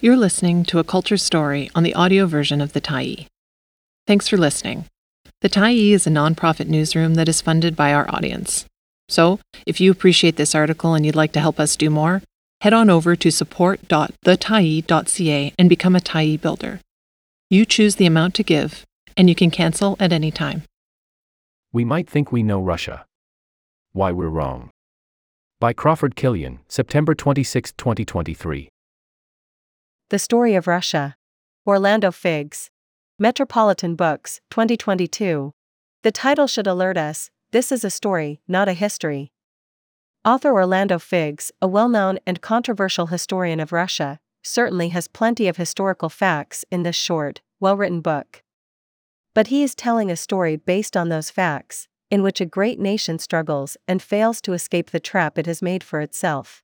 You're listening to a culture story on the audio version of The Tyee. Thanks for listening. The Tyee is a nonprofit newsroom that is funded by our audience. So, if you appreciate this article and you'd like to help us do more, head on over to support.thetyee.ca and become a Tyee builder. You choose the amount to give, and you can cancel at any time. We might think we know Russia. Why we're wrong. By Crawford Kilian, September 26, 2023. The Story of Russia. Orlando Figes. Metropolitan Books, 2022. The title should alert us this is a story, not a history. Author Orlando Figes, a well known and controversial historian of Russia, certainly has plenty of historical facts in this short, well written book. But he is telling a story based on those facts, in which a great nation struggles and fails to escape the trap it has made for itself.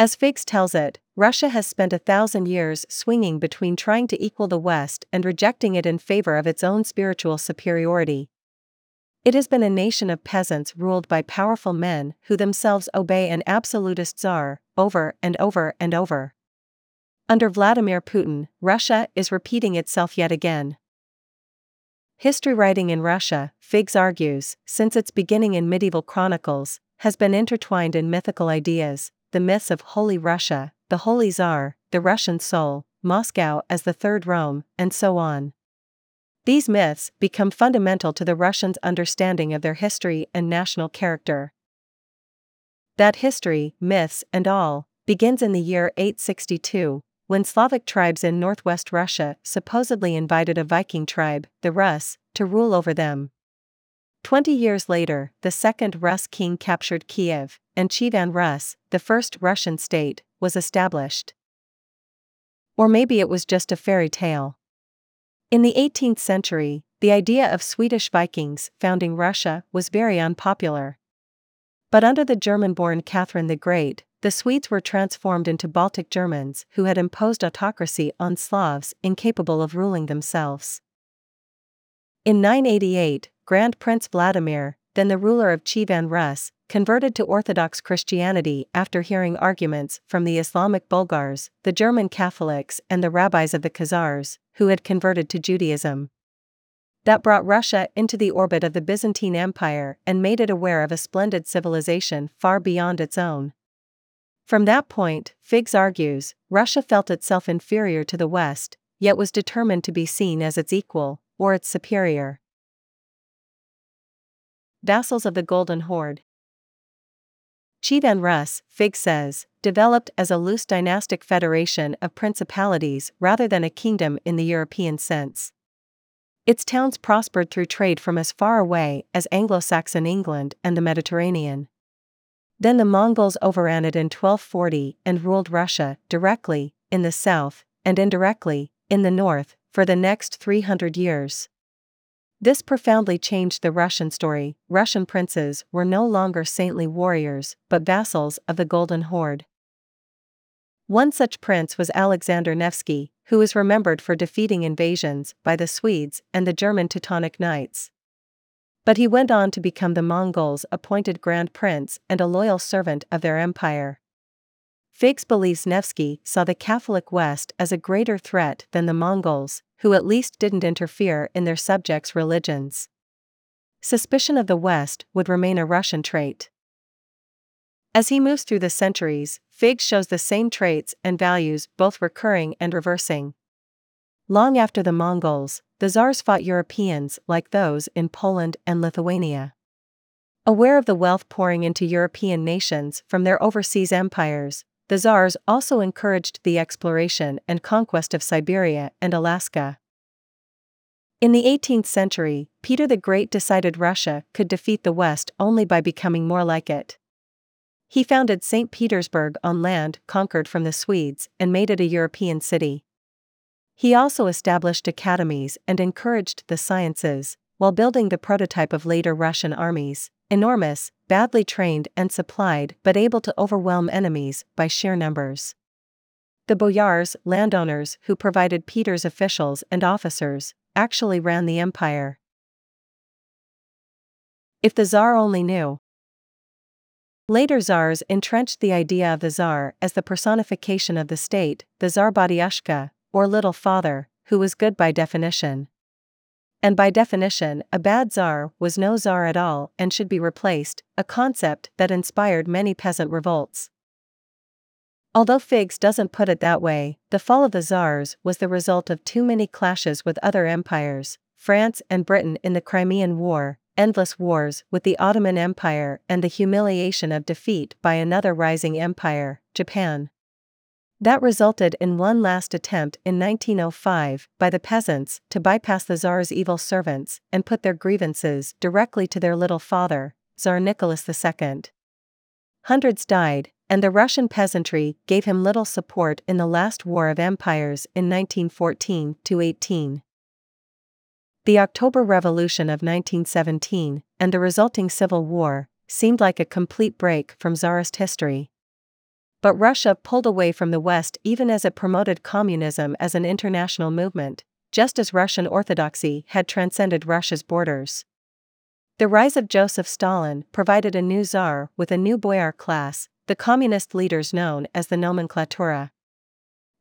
As Figes tells it, Russia has spent a thousand years swinging between trying to equal the West and rejecting it in favor of its own spiritual superiority, it has been a nation of peasants ruled by powerful men who themselves obey an absolutist czar, over and over and over. Under Vladimir Putin, Russia is repeating itself yet again. History writing in Russia, Figes argues, since its beginning in medieval chronicles, has been intertwined in mythical ideas, the myths of Holy Russia, the Holy Tsar, the Russian soul, Moscow as the Third Rome, and so on. These myths become fundamental to the Russians' understanding of their history and national character. That history, myths, and all, begins in the year 862, when Slavic tribes in northwest Russia supposedly invited a Viking tribe, the Rus, to rule over them. Twenty years later, the second Rus king captured Kiev, and Kievan Rus, the first Russian state, was established. Or maybe it was just a fairy tale. In the 18th century, the idea of Swedish Vikings founding Russia was very unpopular. But under the German born Catherine the Great, the Swedes were transformed into Baltic Germans who had imposed autocracy on Slavs incapable of ruling themselves. In 988, Grand Prince Vladimir, then the ruler of Kievan Rus, converted to Orthodox Christianity after hearing arguments from the Islamic Bulgars, the German Catholics, and the rabbis of the Khazars, who had converted to Judaism. That brought Russia into the orbit of the Byzantine Empire and made it aware of a splendid civilization far beyond its own. From that point, Figes argues, Russia felt itself inferior to the West, yet was determined to be seen as its equal, or its superior. Vassals of the Golden Horde Kievan Rus, Figes says, developed as a loose dynastic federation of principalities rather than a kingdom in the European sense. Its towns prospered through trade from as far away as Anglo Saxon England and the Mediterranean. Then the Mongols overran it in 1240 and ruled Russia, directly, in the south, and indirectly, in the north, for the next 300 years. This profoundly changed the Russian story. Russian princes were no longer saintly warriors, but vassals of the Golden Horde. One such prince was Alexander Nevsky, who is remembered for defeating invasions by the Swedes and the German Teutonic Knights. But he went on to become the Mongols' appointed Grand Prince and a loyal servant of their empire. Figes believes Nevsky saw the Catholic West as a greater threat than the Mongols, who at least didn't interfere in their subjects' religions. Suspicion of the West would remain a Russian trait. As he moves through the centuries, Figes shows the same traits and values both recurring and reversing. Long after the Mongols, the Tsars fought Europeans like those in Poland and Lithuania. Aware of the wealth pouring into European nations from their overseas empires, the Tsars also encouraged the exploration and conquest of Siberia and Alaska. In the 18th century, Peter the Great decided Russia could defeat the West only by becoming more like it. He founded St. Petersburg on land conquered from the Swedes and made it a European city. He also established academies and encouraged the sciences, while building the prototype of later Russian armies, enormous, badly trained and supplied but able to overwhelm enemies by sheer numbers. The boyars, landowners who provided Peter's officials and officers, actually ran the empire. If the Tsar only knew. Later czars entrenched the idea of the czar as the personification of the state, the Batyushka, or little father, who was good by definition. And by definition, a bad czar was no czar at all and should be replaced, a concept that inspired many peasant revolts. Although Figes doesn't put it that way, the fall of the czars was the result of too many clashes with other empires, France and Britain in the Crimean War, endless wars with the Ottoman Empire, and the humiliation of defeat by another rising empire, Japan. That resulted in one last attempt in 1905 by the peasants to bypass the Tsar's evil servants and put their grievances directly to their little father, Tsar Nicholas II. Hundreds died, and the Russian peasantry gave him little support in the last war of empires in 1914 18. The October Revolution of 1917 and the resulting civil war seemed like a complete break from Tsarist history. But Russia pulled away from the West even as it promoted communism as an international movement, just as Russian orthodoxy had transcended Russia's borders. The rise of Joseph Stalin provided a new czar with a new boyar class, the communist leaders known as the nomenklatura.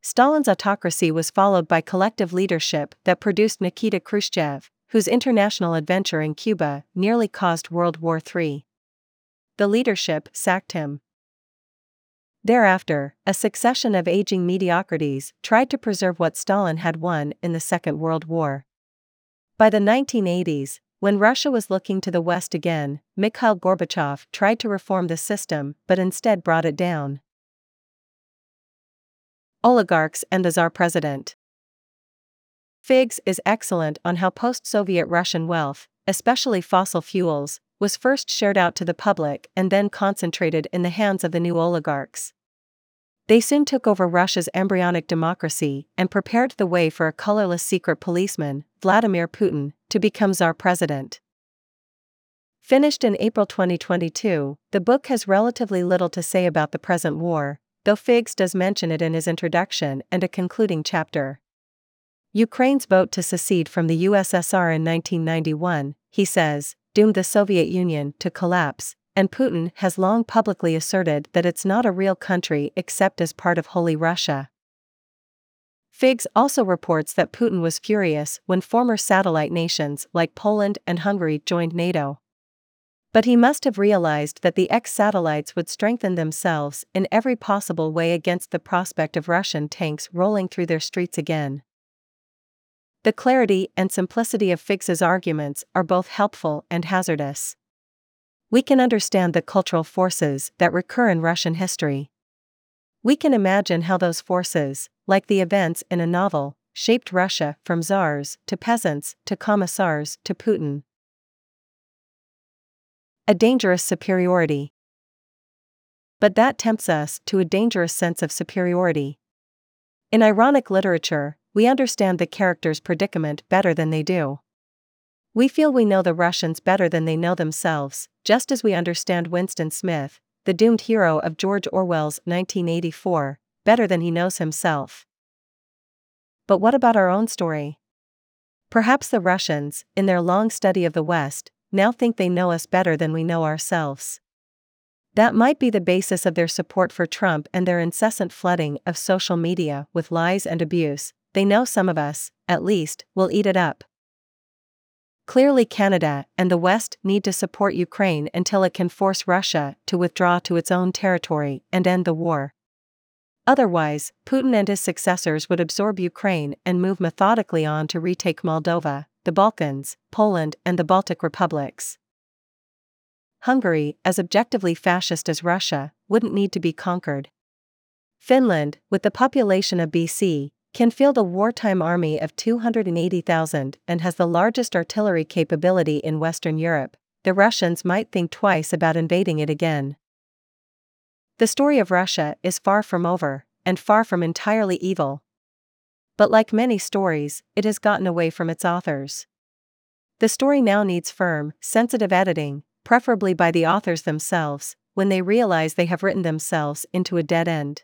Stalin's autocracy was followed by collective leadership that produced Nikita Khrushchev, whose international adventure in Cuba nearly caused World War III. The leadership sacked him. Thereafter, a succession of aging mediocrities tried to preserve what Stalin had won in the Second World War. By the 1980s, when Russia was looking to the West again, Mikhail Gorbachev tried to reform the system but instead brought it down. Oligarchs and the Tsar President Figes is excellent on how post Soviet Russian wealth, especially fossil fuels, was first shared out to the public and then concentrated in the hands of the new oligarchs. They soon took over Russia's embryonic democracy and prepared the way for a colorless secret policeman, Vladimir Putin, to become Tsar President. Finished in April 2022, the book has relatively little to say about the present war, though Figes does mention it in his introduction and a concluding chapter. Ukraine's vote to secede from the USSR in 1991, he says, doomed the Soviet Union to collapse, and Putin has long publicly asserted that it's not a real country except as part of Holy Russia. Figes also reports that Putin was furious when former satellite nations like Poland and Hungary joined NATO. But he must have realized that the ex satellites would strengthen themselves in every possible way against the prospect of Russian tanks rolling through their streets again. The clarity and simplicity of Figes's arguments are both helpful and hazardous. We can understand the cultural forces that recur in Russian history. We can imagine how those forces, like the events in a novel, shaped Russia from czars to peasants to commissars to Putin. A dangerous superiority. But that tempts us to a dangerous sense of superiority. In ironic literature, we understand the character's predicament better than they do. We feel we know the Russians better than they know themselves, just as we understand Winston Smith, the doomed hero of George Orwell's 1984, better than he knows himself. But what about our own story? Perhaps the Russians, in their long study of the West, now think they know us better than we know ourselves. That might be the basis of their support for Trump and their incessant flooding of social media with lies and abuse, they know some of us, at least, will eat it up. Clearly, Canada and the West need to support Ukraine until it can force Russia to withdraw to its own territory and end the war. Otherwise, Putin and his successors would absorb Ukraine and move methodically on to retake Moldova, the Balkans, Poland, and the Baltic republics. Hungary, as objectively fascist as Russia, wouldn't need to be conquered. Finland, with the population of BC, can field a wartime army of 280,000 and has the largest artillery capability in Western Europe, the Russians might think twice about invading it again. The story of Russia is far from over, and far from entirely evil. But like many stories, it has gotten away from its authors. The story now needs firm, sensitive editing, preferably by the authors themselves, when they realize they have written themselves into a dead end.